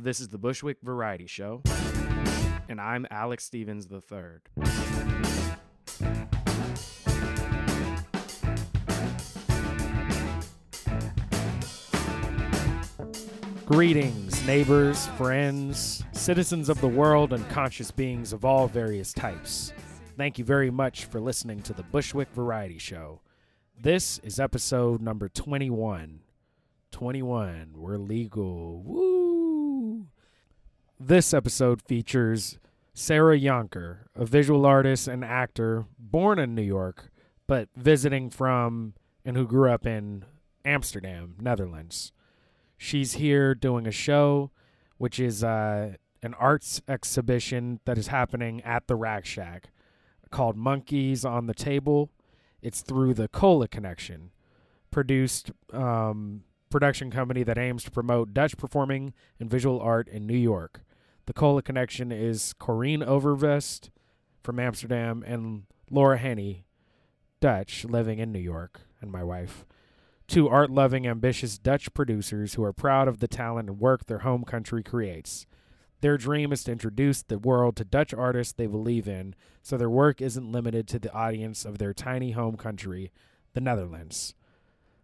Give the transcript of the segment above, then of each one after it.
This is the Bushwick Variety Show, and I'm Alex Stevens III. Greetings, neighbors, friends, citizens of the world, and conscious beings of all various types. Thank you very much for listening to the Bushwick Variety Show. This is episode number 21. 21. We're legal. Woo! This episode features Sarah Yonker, a visual artist and actor born in New York, but visiting from and who grew up in Amsterdam, Netherlands. She's here doing a show, which is uh, an arts exhibition that is happening at the Rack Shack called Monkeys on the Table. It's through the Cola Connection, produced um, production company that aims to promote Dutch performing and visual art in New York. The Cola Connection is Corrine Overvest from Amsterdam and Laura Henney, Dutch, living in New York, and my wife. Two art loving, ambitious Dutch producers who are proud of the talent and work their home country creates. Their dream is to introduce the world to Dutch artists they believe in, so their work isn't limited to the audience of their tiny home country, the Netherlands.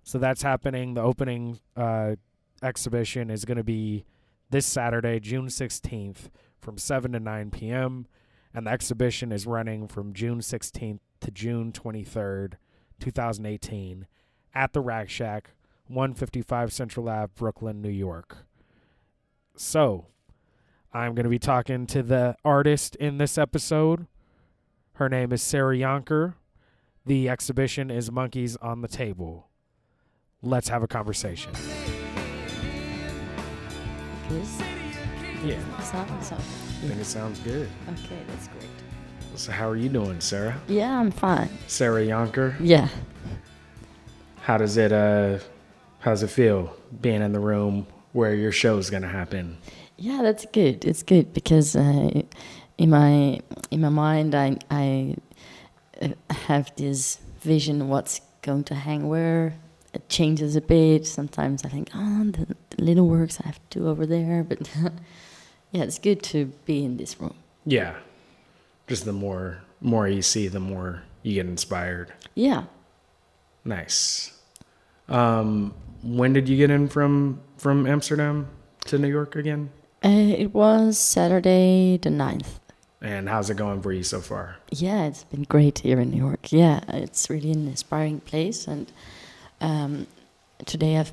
So that's happening. The opening uh, exhibition is going to be this Saturday, June 16th, from 7 to 9 p.m. And the exhibition is running from June 16th to June 23rd, 2018, at the Rack Shack, 155 Central Ave, Brooklyn, New York. So, I'm going to be talking to the artist in this episode. Her name is Sarah Yonker. The exhibition is Monkeys on the Table. Let's have a conversation. Good. Yeah. I think it sounds good. Okay, that's great. So, how are you doing, Sarah? Yeah, I'm fine. Sarah Yonker. Yeah. How does it uh how does it feel being in the room where your show is gonna happen? Yeah, that's good. It's good because uh, in my in my mind, I I uh, have this vision what's going to hang where. It changes a bit. Sometimes I think, oh, the, the little works I have to do over there. But yeah, it's good to be in this room. Yeah. Just the more more you see, the more you get inspired. Yeah. Nice. Um when did you get in from from Amsterdam to New York again? Uh, it was Saturday the 9th. And how's it going for you so far? Yeah, it's been great here in New York. Yeah, it's really an inspiring place. And um, today I've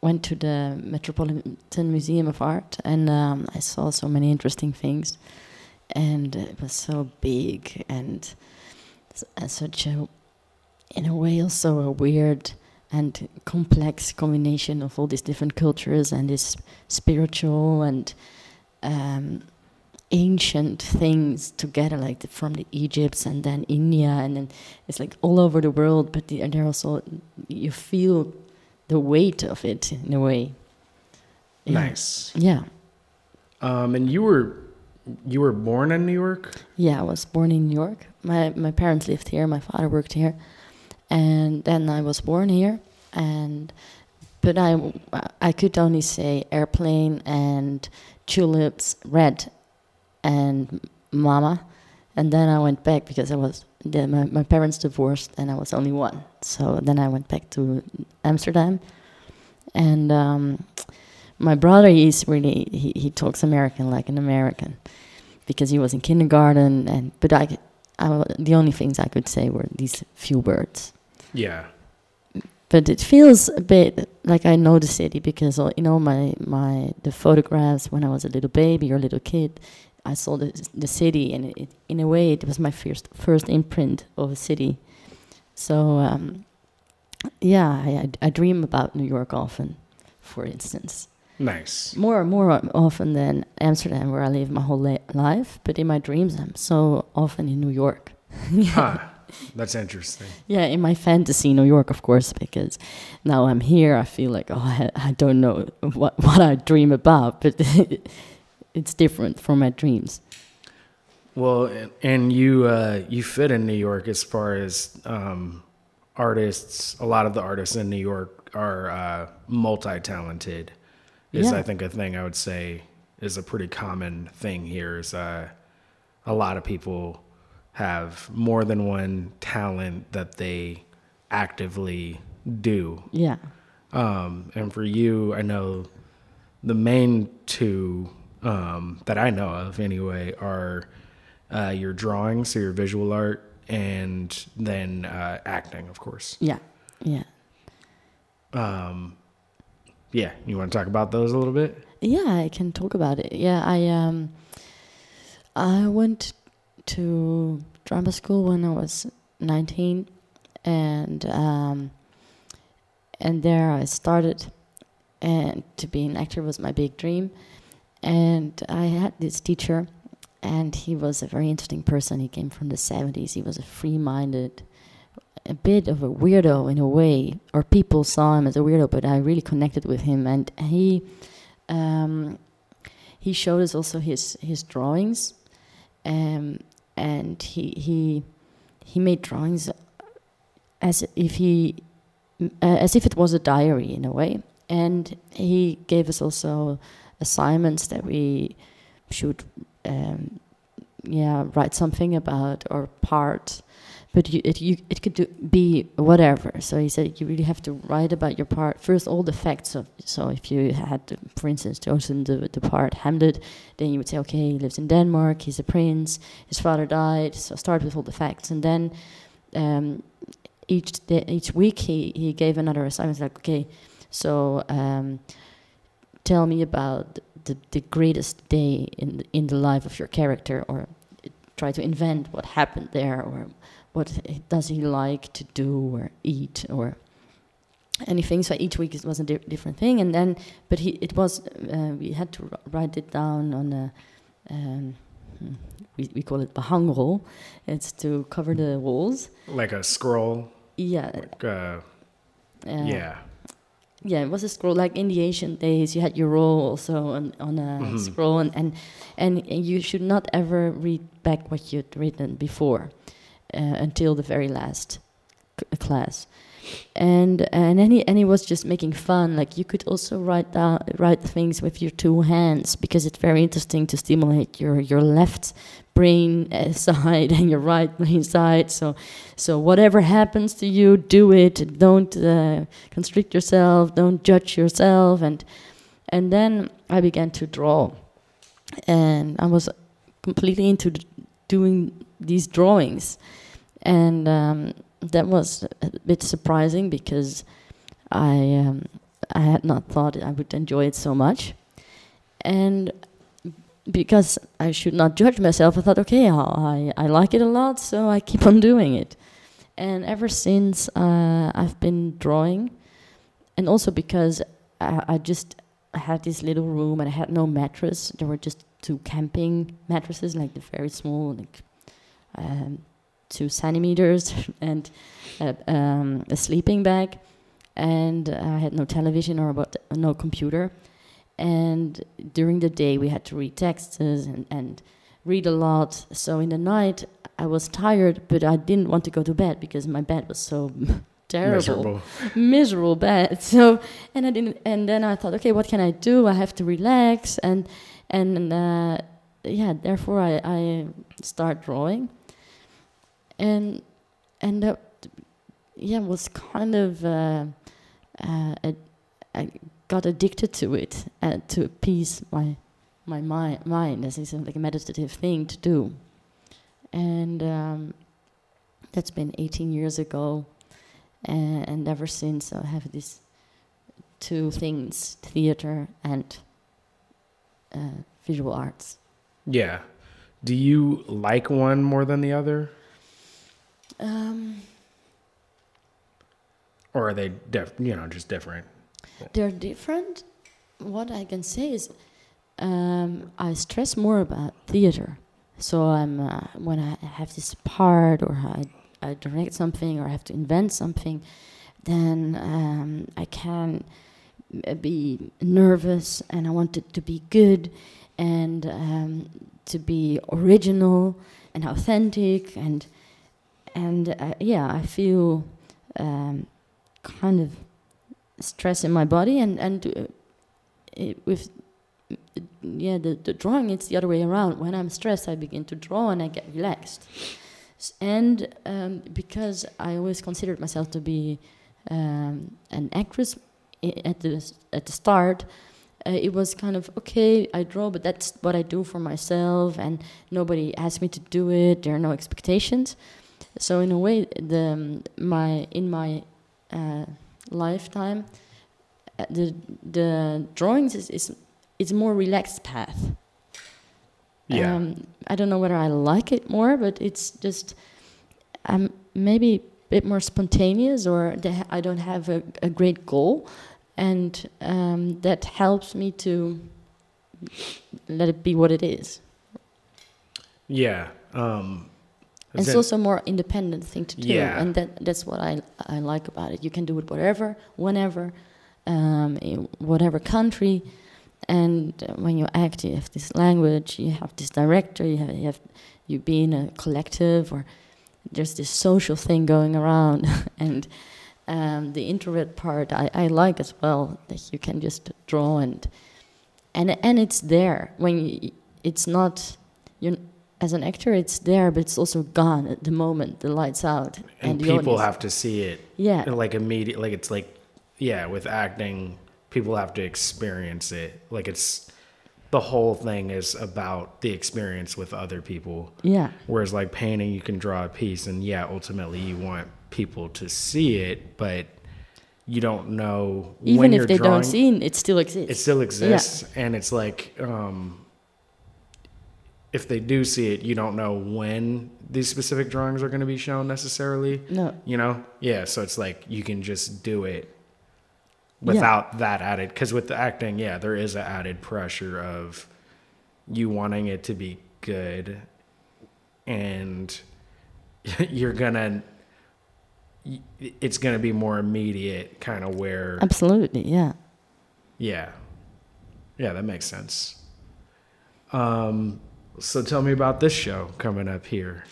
went to the Metropolitan Museum of Art, and um, I saw so many interesting things. And it was so big and such a, in a way, also a weird and complex combination of all these different cultures and this spiritual and um, ancient things together, like the, from the Egypts and then India, and then it's like all over the world. But the, and they're also you feel the weight of it in a way. Yeah. Nice. Yeah, Um and you were you were born in New York? yeah. I was born in New York. My my parents lived here. My father worked here, and then I was born here. And but I I could only say airplane and tulips, red, and mama. And then I went back because I was the, my, my parents divorced and I was only one. So then I went back to Amsterdam. And um, my brother is really he, he talks American like an American because he was in kindergarten and but I, I the only things I could say were these few words. Yeah. But it feels a bit like I know the city because uh, you know my my the photographs when I was a little baby or a little kid, I saw the the city and it, in a way it was my first first imprint of a city. So um, yeah, I, I I dream about New York often, for instance, Nice. more more often than Amsterdam where I live my whole la- life. But in my dreams, I'm so often in New York. Huh. That's interesting. Yeah, in my fantasy, New York, of course, because now I'm here. I feel like, oh, I, I don't know what what I dream about, but it's different from my dreams. Well, and- you uh, you fit in New York as far as um, artists. A lot of the artists in New York are uh, multi-talented. Is Yeah. I think a thing I would say is a pretty common thing here. Is uh, a lot of people have more than one talent that they actively do. Yeah. Um, and for you, I know the main two um, that I know of anyway are uh, your drawing, so your visual art, and then uh, acting, of course. Yeah. Yeah. Um, yeah, you want to talk about those a little bit? Yeah, I can talk about it. Yeah, I um, I went to drama school when I was nineteen, and um, and there I started, and to be an actor was my big dream, and I had this teacher, and he was a very interesting person. He came from the seventies. He was a free-minded a bit of a weirdo in a way, or people saw him as a weirdo, but I really connected with him, and he um, he showed us also his his drawings, um, and he he he made drawings as if he uh, as if it was a diary in a way, and he gave us also assignments that we should um, yeah write something about or part but you, it, you, it could do, be whatever. So he said you really have to write about your part first, all the facts. Of, so if you had, for instance, chosen the, the part Hamlet, then you would say, okay, he lives in Denmark, he's a prince, his father died. So start with all the facts, and then um, each day, each week he he gave another assignment. Like, okay, so um, tell me about the the greatest day in in the life of your character, or try to invent what happened there, or what does he like to do or eat or anything. So each week it was a di different thing, and then but he it was uh, we had to write it down on a. Um, we, we call it behangrol. It's to cover the walls. Like a scroll. Yeah. Like, uh, uh, yeah. Yeah, it was a scroll. Like in the ancient days, you had your roll also on, on a mm -hmm. scroll, and, and and you should not ever read back what you'd written before uh, until the very last class. And and then he and he was just making fun. Like you could also write down write things with your two hands because it's very interesting to stimulate your your left brain uh, side and your right brain side. So so whatever happens to you, do it. Don't uh, constrict yourself. Don't judge yourself. And and then I began to draw, and I was completely into doing these drawings, and um, that was a bit surprising because I um, I had not thought I would enjoy it so much, and because I should not judge myself, I thought, okay, I I like it a lot, so I keep on doing it, and ever since uh, I've been drawing, and also because I, I just had this little room and I had no mattress. There were just two camping mattresses, like the very small, like um, two centimeters, and a, um, a sleeping bag. And I had no television or about no computer. And during the day, we had to read texts and, and read a lot. So in the night, I was tired, but I didn't want to go to bed because my bed was so terrible, miserable. miserable bed. So and I didn't. And then I thought, okay, what can I do? I have to relax and and uh, yeah. Therefore, I I start drawing and and that yeah was kind of uh, uh, I got addicted to it uh, to appease my my mind mind as it's like a meditative thing to do. And um, that's been 18 years ago and, and ever since I have these two things theater and uh, visual arts. Yeah. Do you like one more than the other um, or are they, def- you know, just different? They're different. What I can say is, um, I stress more about theater. So I'm uh, when I have this part, or I, I direct something, or I have to invent something, then um, I can be nervous, and I want it to be good, and um, to be original and authentic, and and uh, yeah, I feel um, kind of stress in my body, and and uh, it, with yeah, the, the drawing it's the other way around. When I'm stressed, I begin to draw and I get relaxed. And um, because I always considered myself to be um, an actress at the at the start, uh, it was kind of okay. I draw, but that's what I do for myself, and nobody asked me to do it. There are no expectations. So in a way, the my in my uh, lifetime, uh, the the drawings is is it's more relaxed path. Yeah. Um, I don't know whether I like it more, but it's just I'm maybe a bit more spontaneous, or the, I don't have a, a great goal, and um, that helps me to let it be what it is. yeah. Um, it's then- also a more independent thing to do, Yeah. and that that's what I I like about it. You can do it whatever, whenever, um, in whatever country, and when you act, you have this language, you have this director, you have you have you be in a collective, or there's this social thing going around, and um, the introvert part I, I like as well that you can just draw and and and it's there when you, it's not you as an actor it's there but it's also gone at the moment the lights out and the people audience- have to see it yeah. like immediate like it's like yeah with acting people have to experience it. Like it's the whole thing is about the experience with other people. Yeah. Whereas like painting you can draw a piece and yeah ultimately you want people to see it but you don't know even when if you're they drawing, don't see it it still exists. It still exists and it's like um if they do see it you don't know when these specific drawings are going to be shown necessarily no. you know? Yeah so it's like you can just do it Yeah. without that added because with the acting yeah there is an added pressure of you wanting it to be good and you're gonna it's gonna be more immediate kind of where absolutely yeah. Yeah. Yeah that makes sense. Um so tell me about this show coming up here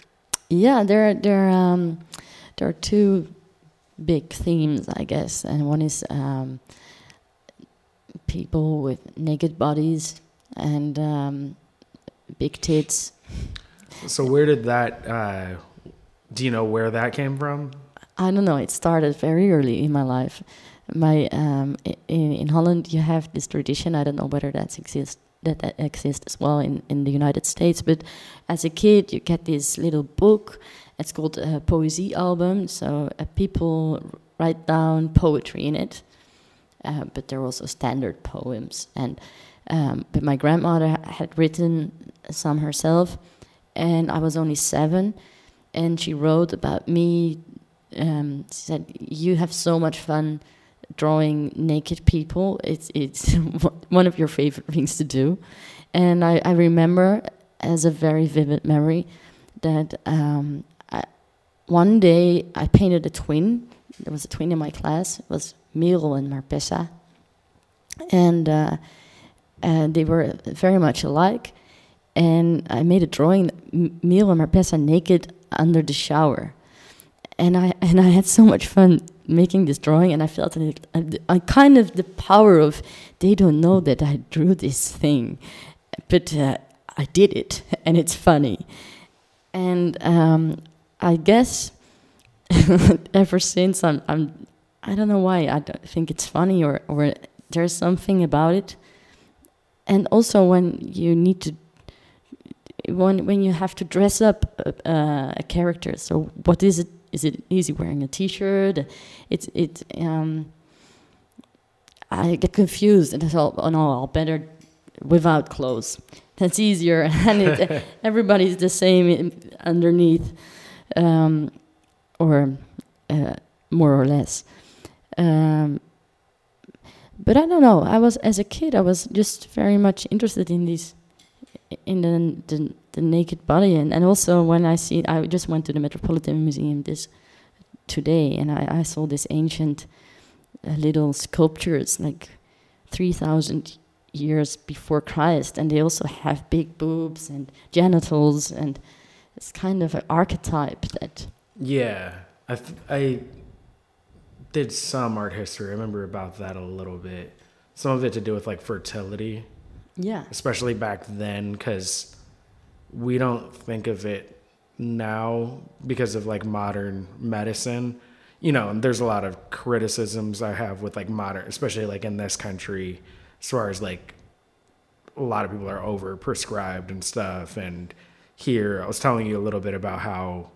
Yeah, there are, there are, um, there are two big themes, I guess, and one is um, people with naked bodies and um, big tits. so where did that uh do you know where that came from I don't know. It started very early in my life. My um, in in Holland, you have this tradition. I don't know whether that exists that, exists as well in in the United States. But as a kid, you get this little book. It's called a poesie album. So uh, people write down poetry in it, uh, but there are also standard poems. And um, but my grandmother had written some herself, and I was only seven, and she wrote about me um, she said, "You have so much fun drawing naked people. It's it's one of your favorite things to do." And I, I remember as a very vivid memory that um, I, one day I painted a twin. There was a twin in my class. It was Merel and Marpessa, and uh, and they were very much alike. And I made a drawing, M- Merel and Marpessa naked under the shower and I and I had so much fun making this drawing, and I felt I, I kind of the power of they don't know that I drew this thing, but uh, I did it, and it's funny, and um, I guess ever since I'm I'm I don't know why I don't think it's funny or or there's something about it, and also when you need to when when you have to dress up uh, a character. So what is it? Is it is he wearing a T-shirt? It's it. Um, I get confused and I thought, oh no, I'll better without clothes. That's easier, and it, everybody's the same underneath, um, or uh, more or less. Um, but I don't know. I was as a kid, I was just very much interested in these in the, the the naked body and, and also when I see I just went to the Metropolitan Museum this today and I, I saw this ancient uh, little sculptures like 3000 years before Christ and they also have big boobs and genitals and it's kind of an archetype that Yeah, I I did some art history. I remember about that a little bit. Some of it to do with like fertility. Yeah. especially back then because we don't think of it now because of like modern medicine. You know and there's a lot of criticisms i have with like modern especially like in this country as far as like a lot of people are over prescribed and stuff. And here i was telling you a little bit about how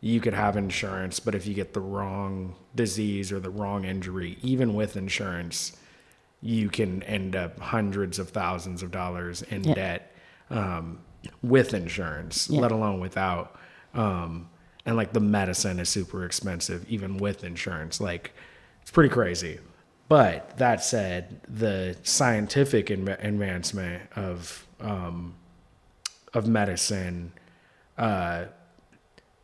you could have insurance but if you get the wrong disease or the wrong injury even with insurance you can end up hundreds of thousands of dollars in debt. Um, with insurance, Yeah. let alone without. Um, and like the medicine is super expensive, even with insurance. Like it's pretty crazy. But that said, the scientific adva- advancement of um, of medicine, uh,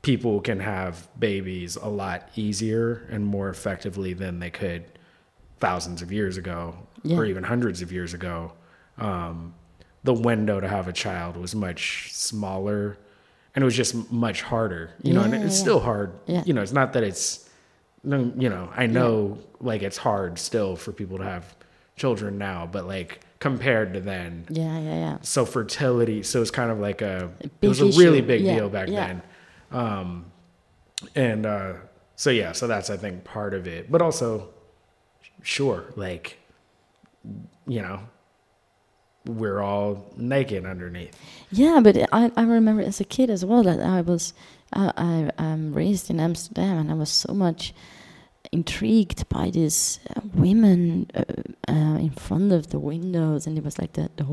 people can have babies a lot easier and more effectively than they could thousands of years ago Yeah. or even hundreds of years ago. Um, the window to have a child was much smaller and it was just much harder, you know, and it's yeah. still hard. Yeah. You know, it's not that it's, you know, I know like it's hard still for people to have children now, but like compared to then, Yeah, yeah, yeah. so fertility so it's kind of like a, it was a really big Yeah, deal back yeah. then um and uh so yeah so that's i think part of it but also sure like you know we're all naked underneath. Yeah, but I, I remember as a kid as well that I was I, I I'm raised in Amsterdam and I was so much intrigued by these uh, women uh, uh, in front of the windows and it was like the, the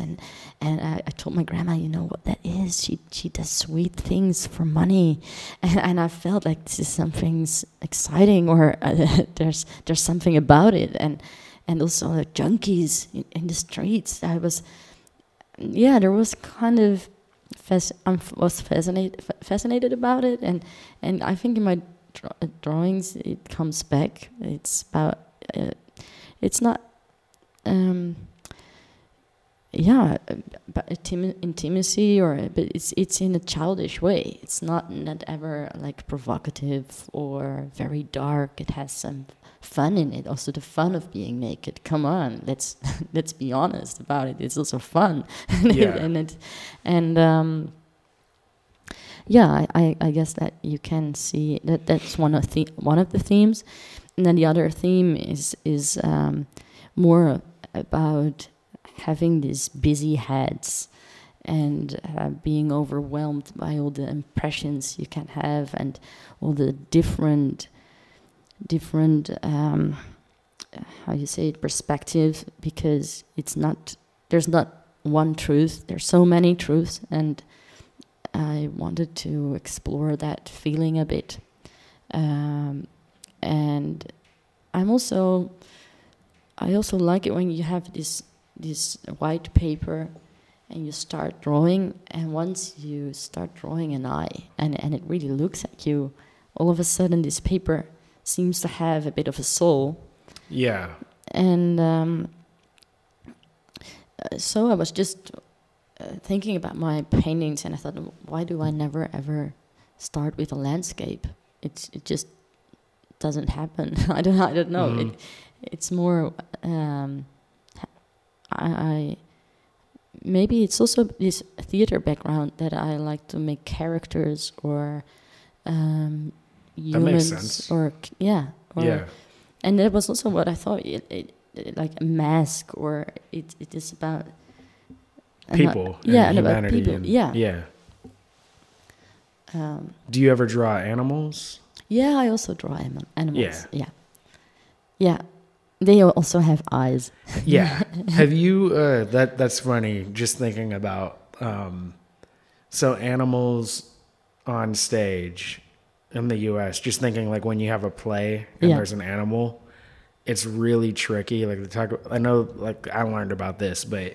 and and I, I told my grandma you know what that is? She she does sweet things for money. And, and I felt like this is something's exciting or uh, there's there's something about it. And and also the junkies in, in the streets I was yeah, there was kind of I was fascinated fa- fascinated about it, and and I think in my dra- uh, drawings it comes back. It's about uh, it's not um yeah uh, intimacy or but it's it's in a childish way it's not not ever like provocative or very dark it has some fun in it also the fun of being naked. Come on let's let's be honest about it. It's also fun. Yeah. and it and um yeah I, I guess that you can see that that's one of the one of the themes. And then the other theme is is um more about having these busy heads and uh, being overwhelmed by all the impressions you can have and all the different different um, how you say it perspective because it's not there's not one truth there's so many truths and i wanted to explore that feeling a bit. Um, and i'm also i also like it when you have this this white paper and you start drawing and once you start drawing an eye and, and it really looks at you all of a sudden this paper seems to have a bit of a soul. Yeah. And um, uh, so i was just uh, thinking about my paintings and i thought why do i never ever start with a landscape? It's it just doesn't happen. I don't i don't know. Mhm. it, it's more um, I, I maybe it's also this theater background that I like to make characters or um, humans sense. or yeah or yeah. and that was also what I thought it, it, it- like a mask or it it is about people yeah and about humanity people and- yeah. yeah. Um, do you ever draw animals? Yeah I also draw anim- animals Yeah. yeah. Yeah they also have eyes. Yeah. Have you uh that that's funny just thinking about um so animals on stage in the US just thinking like when you have a play and Yeah. there's an animal it's really tricky like the talk I know like I learned about this but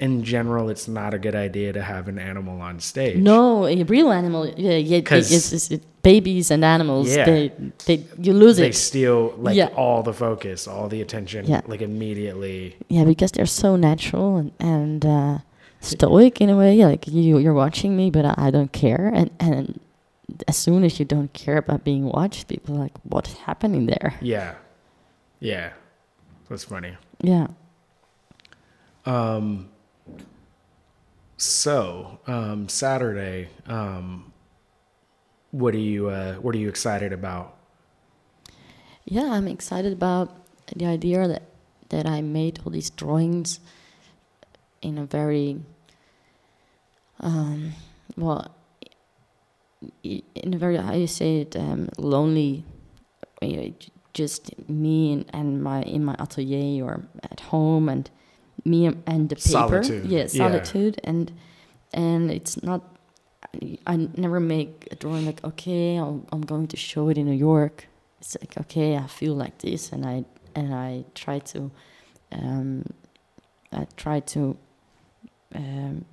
in general it's not a good idea to have an animal on stage No, a real animal. Yeah, yeah. It's, it's, it, babies and animals. Yeah. They, they, you lose they it. They steal like Yeah. all the focus all the attention Yeah. like immediately Yeah, because they're so natural and, and uh, stoic in a way. Like you, you're watching me, but I, I don't care. And and as soon as you don't care about being watched, people are like, what's happening there? yeah yeah that's funny Yeah, Um, so um, Saturday, um, what are you uh, what are you excited about? Yeah, I'm excited about the idea that that I made all these drawings in a very um, well in a very how you say it um, lonely you know, just me and, and, my in my atelier or at home and me and the paper solitude. yeah solitude yeah. and and it's not I never make a drawing like okay i I'm going to show it in New York it's like okay I feel like this and I and I try to um, I try to um,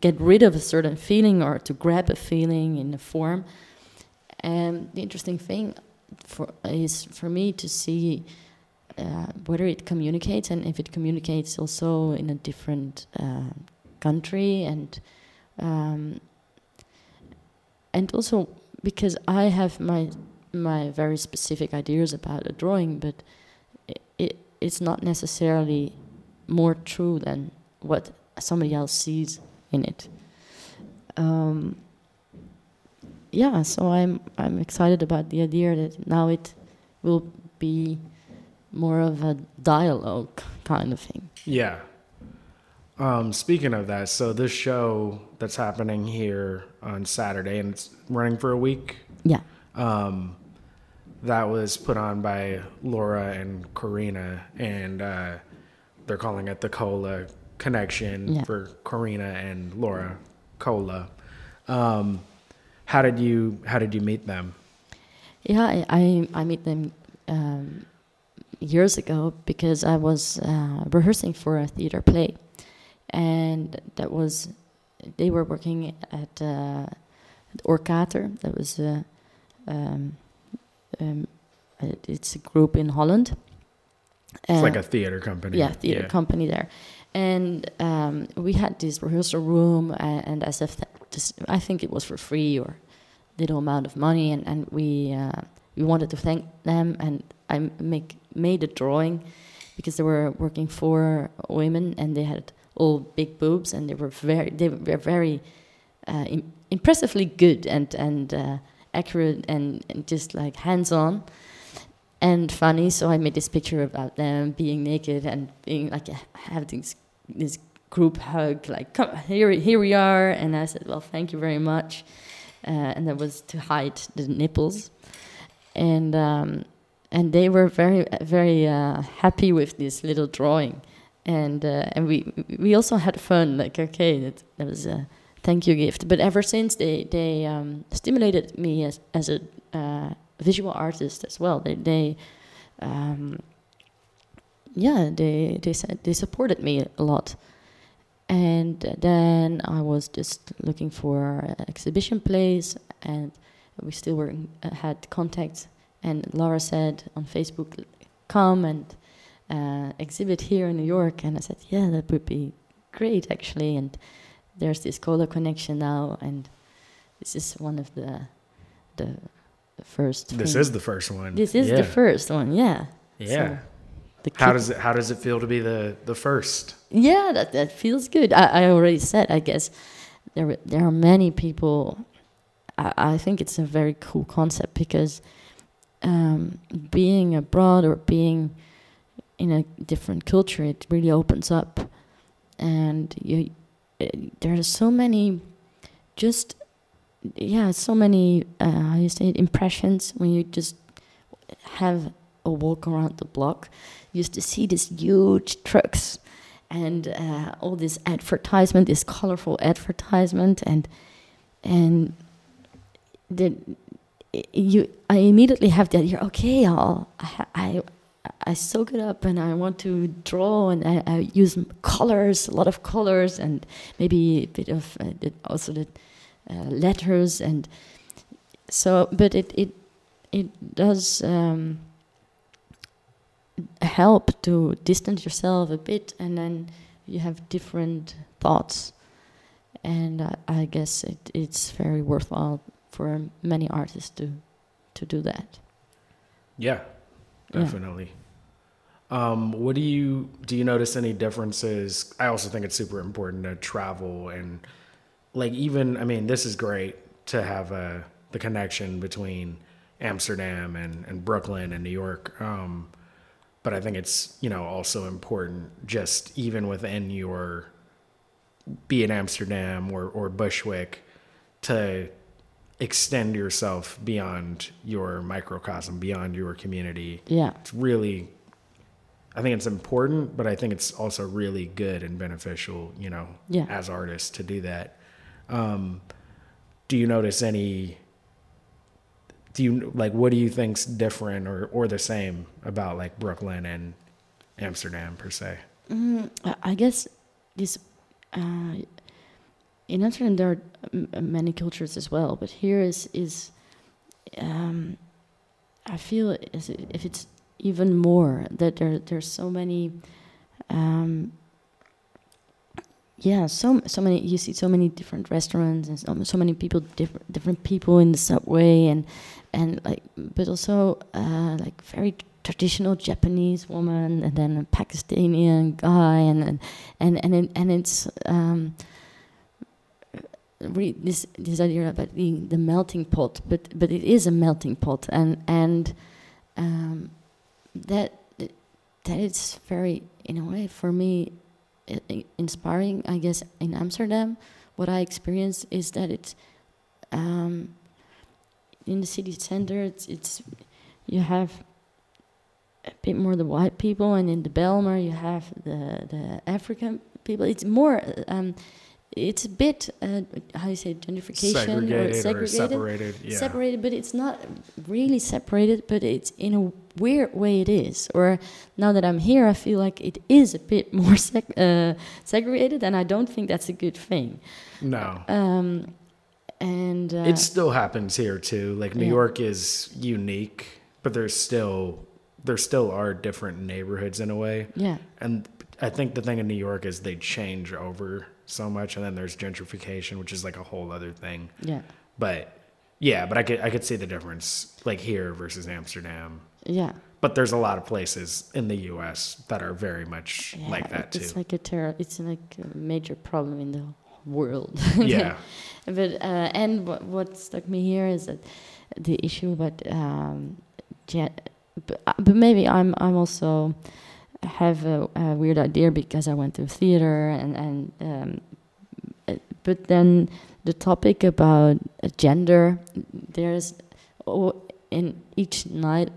get rid of a certain feeling or to grab a feeling in a form. And the interesting thing for is for me to see uh, whether it communicates and if it communicates also in a different uh, country and um, and also because I have my my very specific ideas about a drawing, but it, it it's not necessarily more true than what somebody else sees in it. Um, yeah, so I'm I'm excited about the idea that now it will be more of a dialogue kind of thing. Yeah. Um, speaking of that, so this show that's happening here on Saturday and it's running for a week. Yeah. Um, that was put on by Laura and Corina, and uh, they're calling it the Cola Connection yeah. for Corina and Laura Cola. Um, how did you How did you meet them? Yeah, I I, I met them um, years ago because I was uh, rehearsing for a theater play, and that was they were working at uh, Orkater. That was. Uh, um, um, it's a group in Holland. It's like a theater company. Yeah, theater yeah. company there, and um, we had this rehearsal room, and, and as if I think it was for free or little amount of money, and and we uh, we wanted to thank them, and I make made a drawing because they were working for women, and they had all big boobs, and they were very they were very uh, Im impressively good and and. Uh, accurate and, and just like hands on and funny. So I made this picture about them being naked and being like having this, this group hug, like come here, here we are. And I said, well, thank you very much. Uh, and that was to hide the nipples, and um, and they were very very uh, happy with this little drawing, and uh, and we we also had fun. Like okay, that, that was a thank you gift. But ever since they they um, stimulated me as as a uh, visual artist as well. They they um, yeah they they said they supported me a lot. And then I was just looking for an exhibition place, and we still were uh, had contacts. And Laura said on Facebook, "Come and uh, exhibit here in New York." And I said, "Yeah, that would be great, actually." And there's this cola connection now, and this is one of the the, first. This is the first one. This is yeah. the first one. Yeah. Yeah. So how does it How does it feel to be the the first? Yeah, that that feels good. I, I already said. I guess there there are many people. I, I think it's a very cool concept because um, being abroad or being in a different culture, it really opens up, and you there are so many just yeah so many uh, how you say it, impressions when you just have a walk around the block used to see these huge trucks and uh, all this advertisement this colorful advertisement and and then you I immediately have the idea okay I'll I, I I soak it up and I want to draw and I, I use colors, a lot of colors, and maybe a bit of uh, also the uh, letters and so. But it it it does um, help to distance yourself a bit, and then you have different thoughts, and I, I guess it, it's very worthwhile for many artists to to do that. Yeah, definitely. Um, what do you do? You notice any differences? I also think it's super important to travel and like even. I mean, this is great to have a the connection between Amsterdam and and Brooklyn and New York. Um, but I think it's you know also important just even within your be it Amsterdam or or Bushwick to extend yourself beyond your microcosm, beyond your community. Yeah. It's really I think it's important, but I think it's also really good and beneficial, you know, Yeah. as artists to do that. Um, do you notice any do you like what do you think's different or or the same about like Brooklyn and Amsterdam per se? Mm, I- guess this uh, in Amsterdam there are many cultures as well, but here is is um, I feel as if it's even more that there there's so many. Um, yeah, so so many. You see so many different restaurants and so, so many people, different different people in the subway, and and like, but also uh, like very traditional Japanese woman, and then a Pakistani guy, and and and and, it, and it's um, re- this this idea about being the melting pot, but but it is a melting pot, and and um, that that is very in a way for me inspiring. I guess in Amsterdam, what I experienced is that it's um, in the city center. It's it's you have a bit more the white people, and in the Bijlmer you have the the African people. It's more. Um, it's a bit uh, how you say gentrification or Segregated or separated. Yeah. separated, but it's not really separated, but it's in a weird way it is. Or now that I'm here, I feel like it is a bit more seg- uh, segregated, and I don't think that's a good thing. No. Um, and uh, it still happens here too. Like New Yeah. York is unique, but there's still there still are different neighborhoods in a way. yeah, And I think the thing in New York is they change over so much, and then there's gentrification, which is like a whole other thing. yeah, But yeah, but I could I could see the difference like here versus Amsterdam. yeah. But there's a lot of places in the U.S. that are very much yeah like that too. It's like a terror. It's like a major problem in the world. yeah, but uh, and what, what struck me here is that the issue about um, but, uh, but maybe I'm I'm also have a, a weird idea because I went to theater and and um, but then the topic about gender there's oh, in each night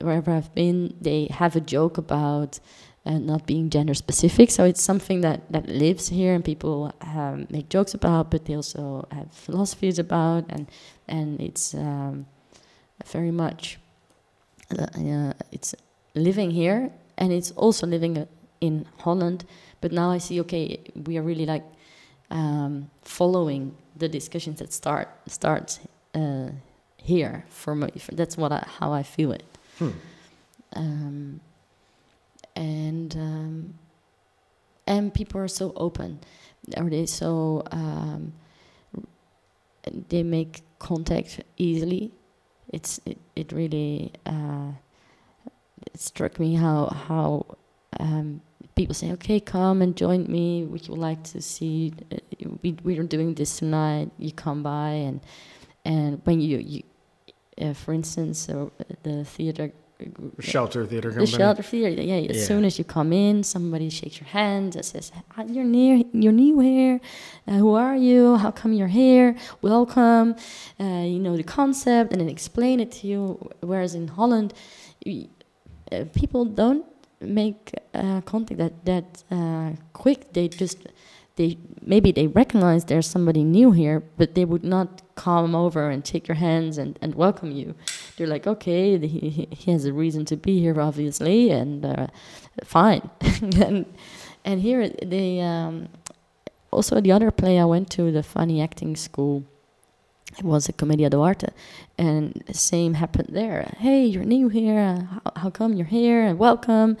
wherever I've been they have a joke about uh, not being gender specific. So it's something that, that lives here and people um, make jokes about, but they also have philosophies about, and and it's um, very much uh, it's living here, and it's also living in Holland. But now I see, okay, we are really like um, following the discussions that start starts uh, here. For me, that's what I, how I feel it. Hmm. Um, and um, and people are so open, or they so um, they make contact easily. It's it, it really uh, it struck me how how um, people say, okay, come and join me. Would you like to see? Uh, we we are doing this tonight. You come by and and when you you uh, for instance, uh, the theater shelter theater the shelter theater. Yeah, as Yeah. soon as you come in, somebody shakes your hand and says, "You're near. You're new here. Uh, who are you? How come you're here? Welcome." Uh, you know the concept, and then explain it to you. Whereas in Holland, uh, people don't make uh, contact that that uh, quick. They just they maybe they recognize there's somebody new here, but they would not come over and take your hands and, and welcome you. They're like, okay, he, he has a reason to be here, obviously, and uh, fine. and and here they um, also the other play I went to, the funny acting school. It was a Commedia dell'arte, and the same happened there. Hey, you're new here. How, how come you're here? And welcome.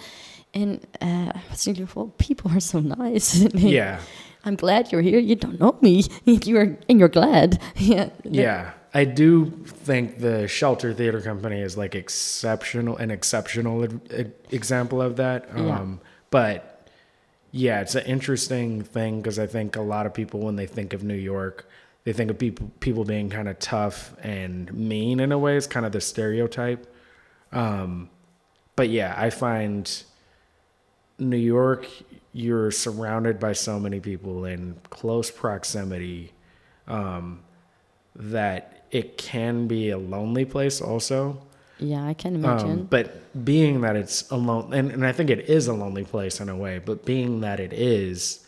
And uh, I was thinking, well, people are so nice. Yeah, I'm glad you're here. You don't know me. you're and you're glad. yeah. yeah. I do think the Shelter Theater Company is like exceptional, an exceptional example of that. Yeah. Um, but yeah, it's an interesting thing because I think a lot of people, when they think of New York, they think of people people being kind of tough and mean in a way. It's kind of the stereotype. Um, but yeah, I find New York, you're surrounded by so many people in close proximity um, that it can be a lonely place also. Yeah, I can imagine. Um, but being that it's alone, and, and I think it is a lonely place in a way, but being that it is,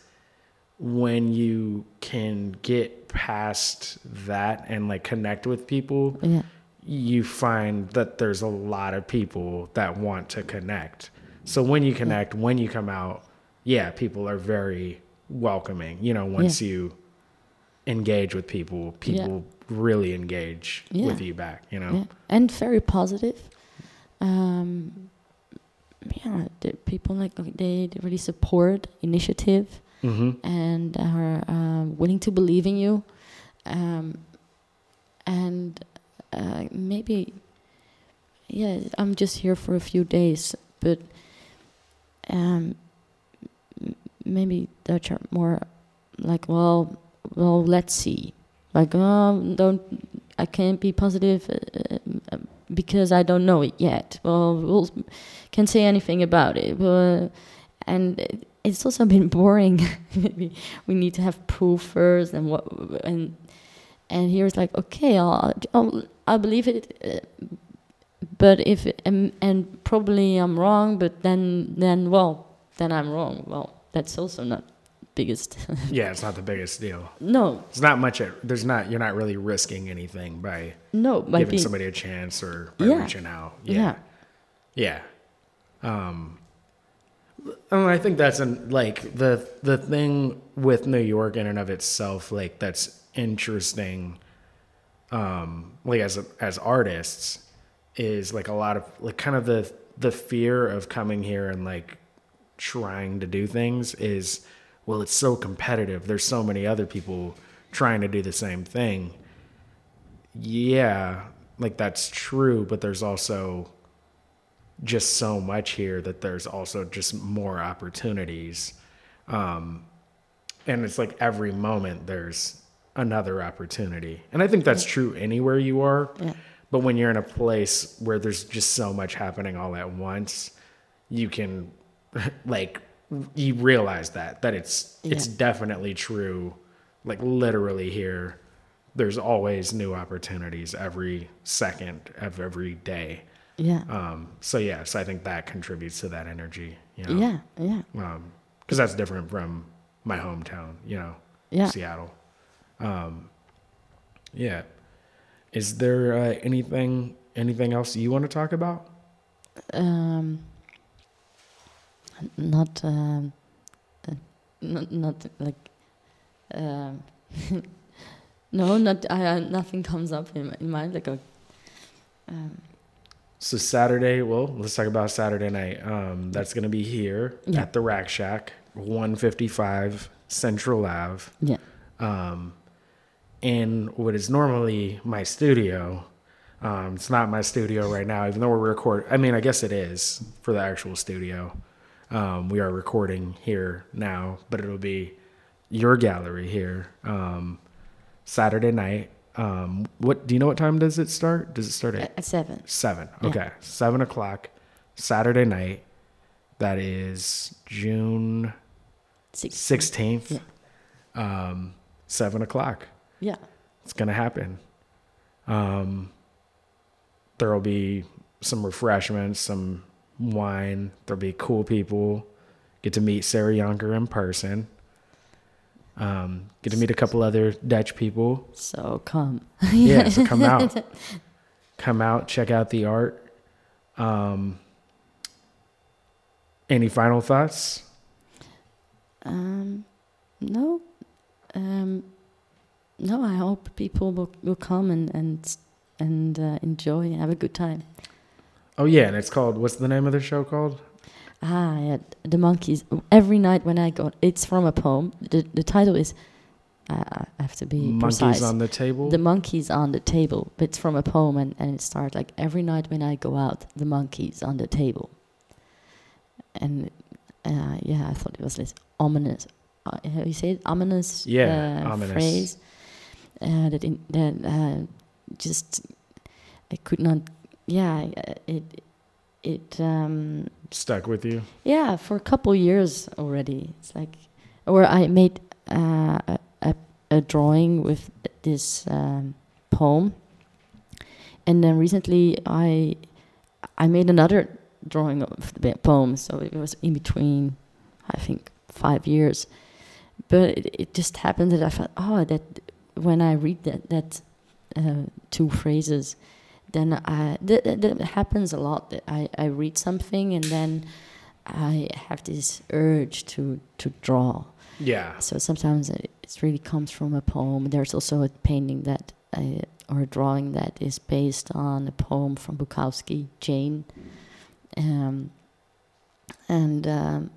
when you can get past that and like connect with people, yeah, you find that there's a lot of people that want to connect. So when you connect, when you come out, yeah, people are very welcoming. You know, once you engage with people, people really engage Yeah. with you back, you know? yeah, and very positive. Um, yeah, the people like they they really support initiative hmm and are um, willing to believe in you, um, and uh, maybe yeah, I'm just here for a few days, but um, maybe Dutch are more like well, well, let's see, like um, don't I can't be positive uh, uh, because I don't know it yet. Well, we'll can't say anything about it. Uh, and it's also been boring. Maybe we need to have proof first, and what and and here's like okay, I'll I'll, I'll believe it. Uh, but if and, and probably I'm wrong, but then then well then I'm wrong. Well, that's also not biggest. Yeah, it's not the biggest deal. no, It's not much. At, there's not. You're not really risking anything by no, by giving being, somebody a chance or by Yeah. reaching out. yeah. Yeah. Um, and I think that's an, like the the thing with New York in and of itself, like that's interesting. Um, like as as artists, is like a lot of like kind of the the fear of coming here and like trying to do things is well, it's so competitive. There's so many other people trying to do the same thing. Yeah, like that's true, but there's also just so much here that there's also just more opportunities. Um, and it's like every moment there's another opportunity. And I think that's true anywhere you are. Yeah. But when you're in a place where there's just so much happening all at once, you can like you realize that that it's it's definitely true. Like literally here, there's always new opportunities every second of every day. Yeah. Um, so yes, I think that contributes to that energy. You know? Yeah. Yeah. Um, because that's different from my hometown. You know, Yeah. Seattle. Um, yeah. Is there uh, anything anything else you want to talk about? Um, not, um, uh, not, not like, um, no, not, I, nothing comes up in my, in mind. Like, a, um, So Saturday, well, let's talk about Saturday night. Um, that's gonna be here Yeah. at the Rack Shack, 155 Central Ave. yeah, um, in what is normally my studio. Um, it's not my studio right now, even though we're record. I mean, I guess it is for the actual studio. Um, we are recording here now, but it'll be your gallery here um, Saturday night. Um, what do you know? What time does it start? Does it start at at, seven. Seven. Yeah. Okay. Seven o'clock, Saturday night. That is June Six. sixteenth. Um, seven o'clock. Yeah. It's gonna happen. Um, there will be some refreshments, some wine. There'll be cool people. Get to meet Sarah Yonker in person. Um, get to meet a couple other Dutch people. So come. Yeah, so come out. Come out, check out the art. Um, any final thoughts? Um, no. Um, no, I hope people will, will come and and and uh, enjoy and have a good time. Oh yeah, and it's called what's the name of the show called? Ah, yeah, the monkeys. Every night when I go, it's from a poem. The the title is I, I have to be Monkeys precise. on the table. the monkeys on the table. It's from a poem, and, and it starts like every night when I go out, the monkeys on the table. And uh, yeah, I thought it was this ominous. Uh, how you say it? Ominous. Yeah, uh, ominous. phrase. Uh, that in, that uh, just I could not. Yeah, uh, it it um, Stuck with you. yeah, for a couple years already. It's like, or I made uh, a, a, drawing with this um, poem, and then recently I I made another drawing of the poem. So it was in between, I think, five years. But it, it just happened that I thought, oh, that when I read that that uh, two phrases, then I that, that, that happens a lot. That I, I read something and then I have this urge to to draw. Yeah. So sometimes it, it really comes from a poem. There's also a painting that I, or a drawing that is based on a poem from Bukowski, Jane. Um, and um,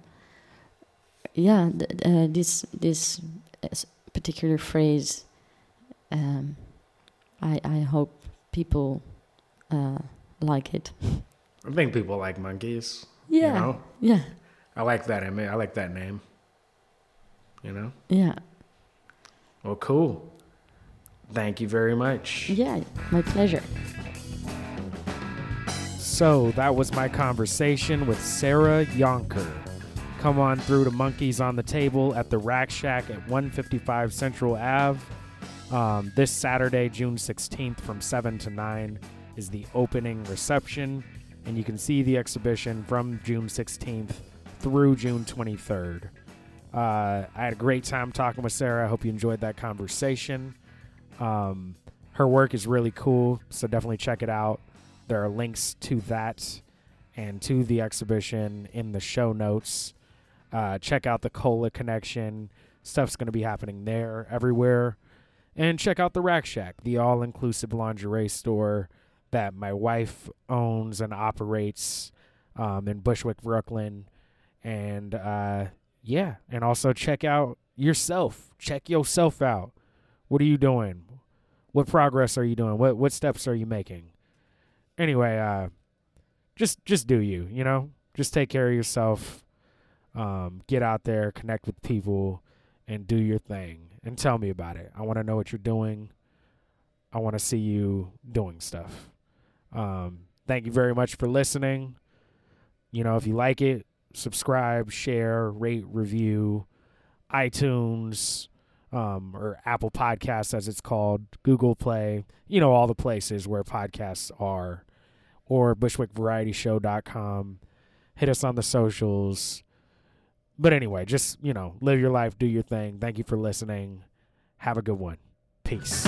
yeah, th- uh, this this uh, particular phrase, um, I I hope people uh, like it. I think people like monkeys. Yeah, You know? yeah, I like that. ima- I like that name. You know? yeah, Well, cool. Thank you very much. yeah. My pleasure. So that was my conversation with Sarah Yonker. Come on through to Monkeys on the Table at the Rack Shack at 155 Central Ave. Um, this Saturday, June 16th, from 7 to 9, is the opening reception, and you can see the exhibition from June 16th through June 23rd. Uh, I had a great time talking with Sarah. I hope you enjoyed that conversation. Um, her work is really cool, so definitely check it out. There are links to that and to the exhibition in the show notes. Uh, check out the Cola Connection. Stuff's going to be happening there everywhere. And check out the Rack Shack, the all inclusive lingerie store that my wife owns and operates um, in Bushwick, Brooklyn. And uh, yeah, and also check out yourself. Check yourself out. What are you doing? What progress are you doing? What what steps are you making? Anyway, uh just just do you, you know? Just take care of yourself. Um get out there, connect with people and do your thing and tell me about it. I want to know what you're doing. I want to see you doing stuff. Um thank you very much for listening. You know, if you like it, subscribe, share, rate, review, iTunes, um, or Apple Podcasts, as it's called, Google Play, you know, all the places where podcasts are, or BushwickVarietyShow.com. Hit us on the socials. But anyway, just, you know, live your life, do your thing. Thank you for listening. Have a good one. Peace.